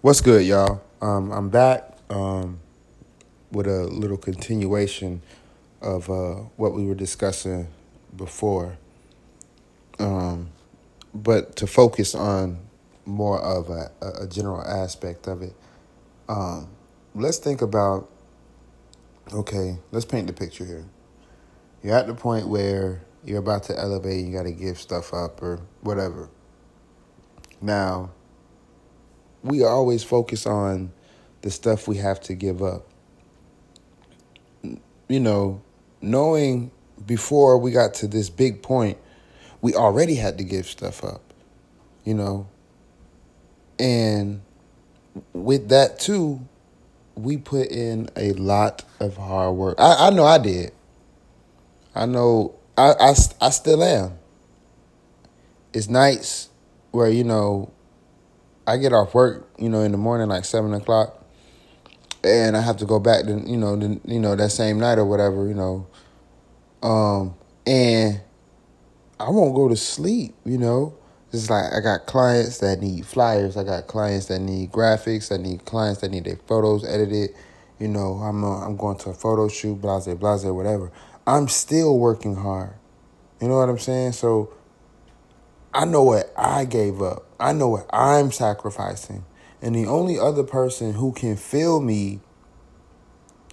What's good, y'all? Um, I'm back um, with a little continuation of uh, what we were discussing before, um, but to focus on more of a, a general aspect of it. Um, let's think about okay, let's paint the picture here. You're at the point where you're about to elevate, you got to give stuff up or whatever. Now, we always focus on the stuff we have to give up. You know, knowing before we got to this big point, we already had to give stuff up, you know. And with that too, we put in a lot of hard work. I, I know I did. I know I, I, I still am. It's nights where, you know, I get off work, you know, in the morning like seven o'clock, and I have to go back to you know, the, you know that same night or whatever, you know, um, and I won't go to sleep, you know. It's like I got clients that need flyers, I got clients that need graphics, I need clients that need their photos edited. You know, I'm uh, I'm going to a photo shoot, blase, blase, whatever. I'm still working hard. You know what I'm saying? So I know what I gave up. I know what I'm sacrificing. And the only other person who can feel me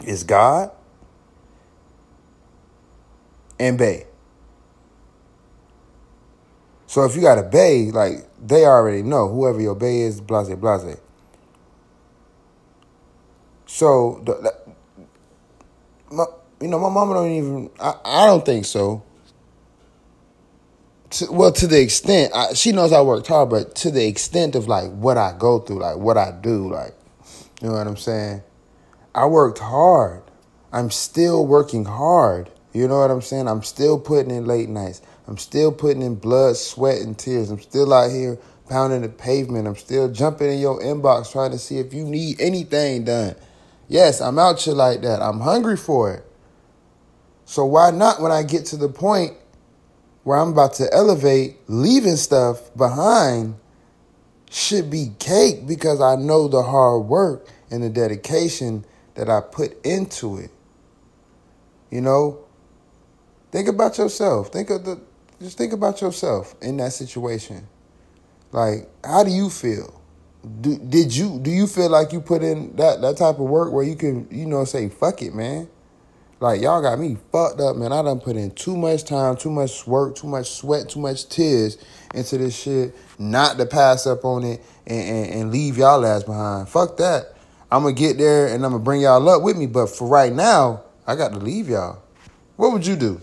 is God and Bay. So if you got a Bay, like they already know whoever your Bay is, blase, blase. So, my you know, my mama don't even, I, I don't think so to, well, to the extent I, she knows I worked hard, but to the extent of like what I go through, like what I do, like you know what I'm saying. I worked hard. I'm still working hard. You know what I'm saying? I'm still putting in late nights. I'm still putting in blood, sweat, and tears. I'm still out here pounding the pavement. I'm still jumping in your inbox trying to see if you need anything done. Yes, I'm out here like that. I'm hungry for it. So why not when I get to the point where I'm about to elevate, leaving stuff behind should be cake because I know the hard work and the dedication that I put into it. You know, think about yourself. Think of the just think about yourself in that situation. Like, how do you feel? Do, did you do you feel like you put in that that type of work where you can you know say fuck it, man? Like y'all got me fucked up, man. I done put in too much time, too much work, too much sweat, too much tears into this shit. Not to pass up on it and, and, and leave y'all ass behind. Fuck that. I'm gonna get there and I'm gonna bring y'all up with me. But for right now, I got to leave y'all. What would you do?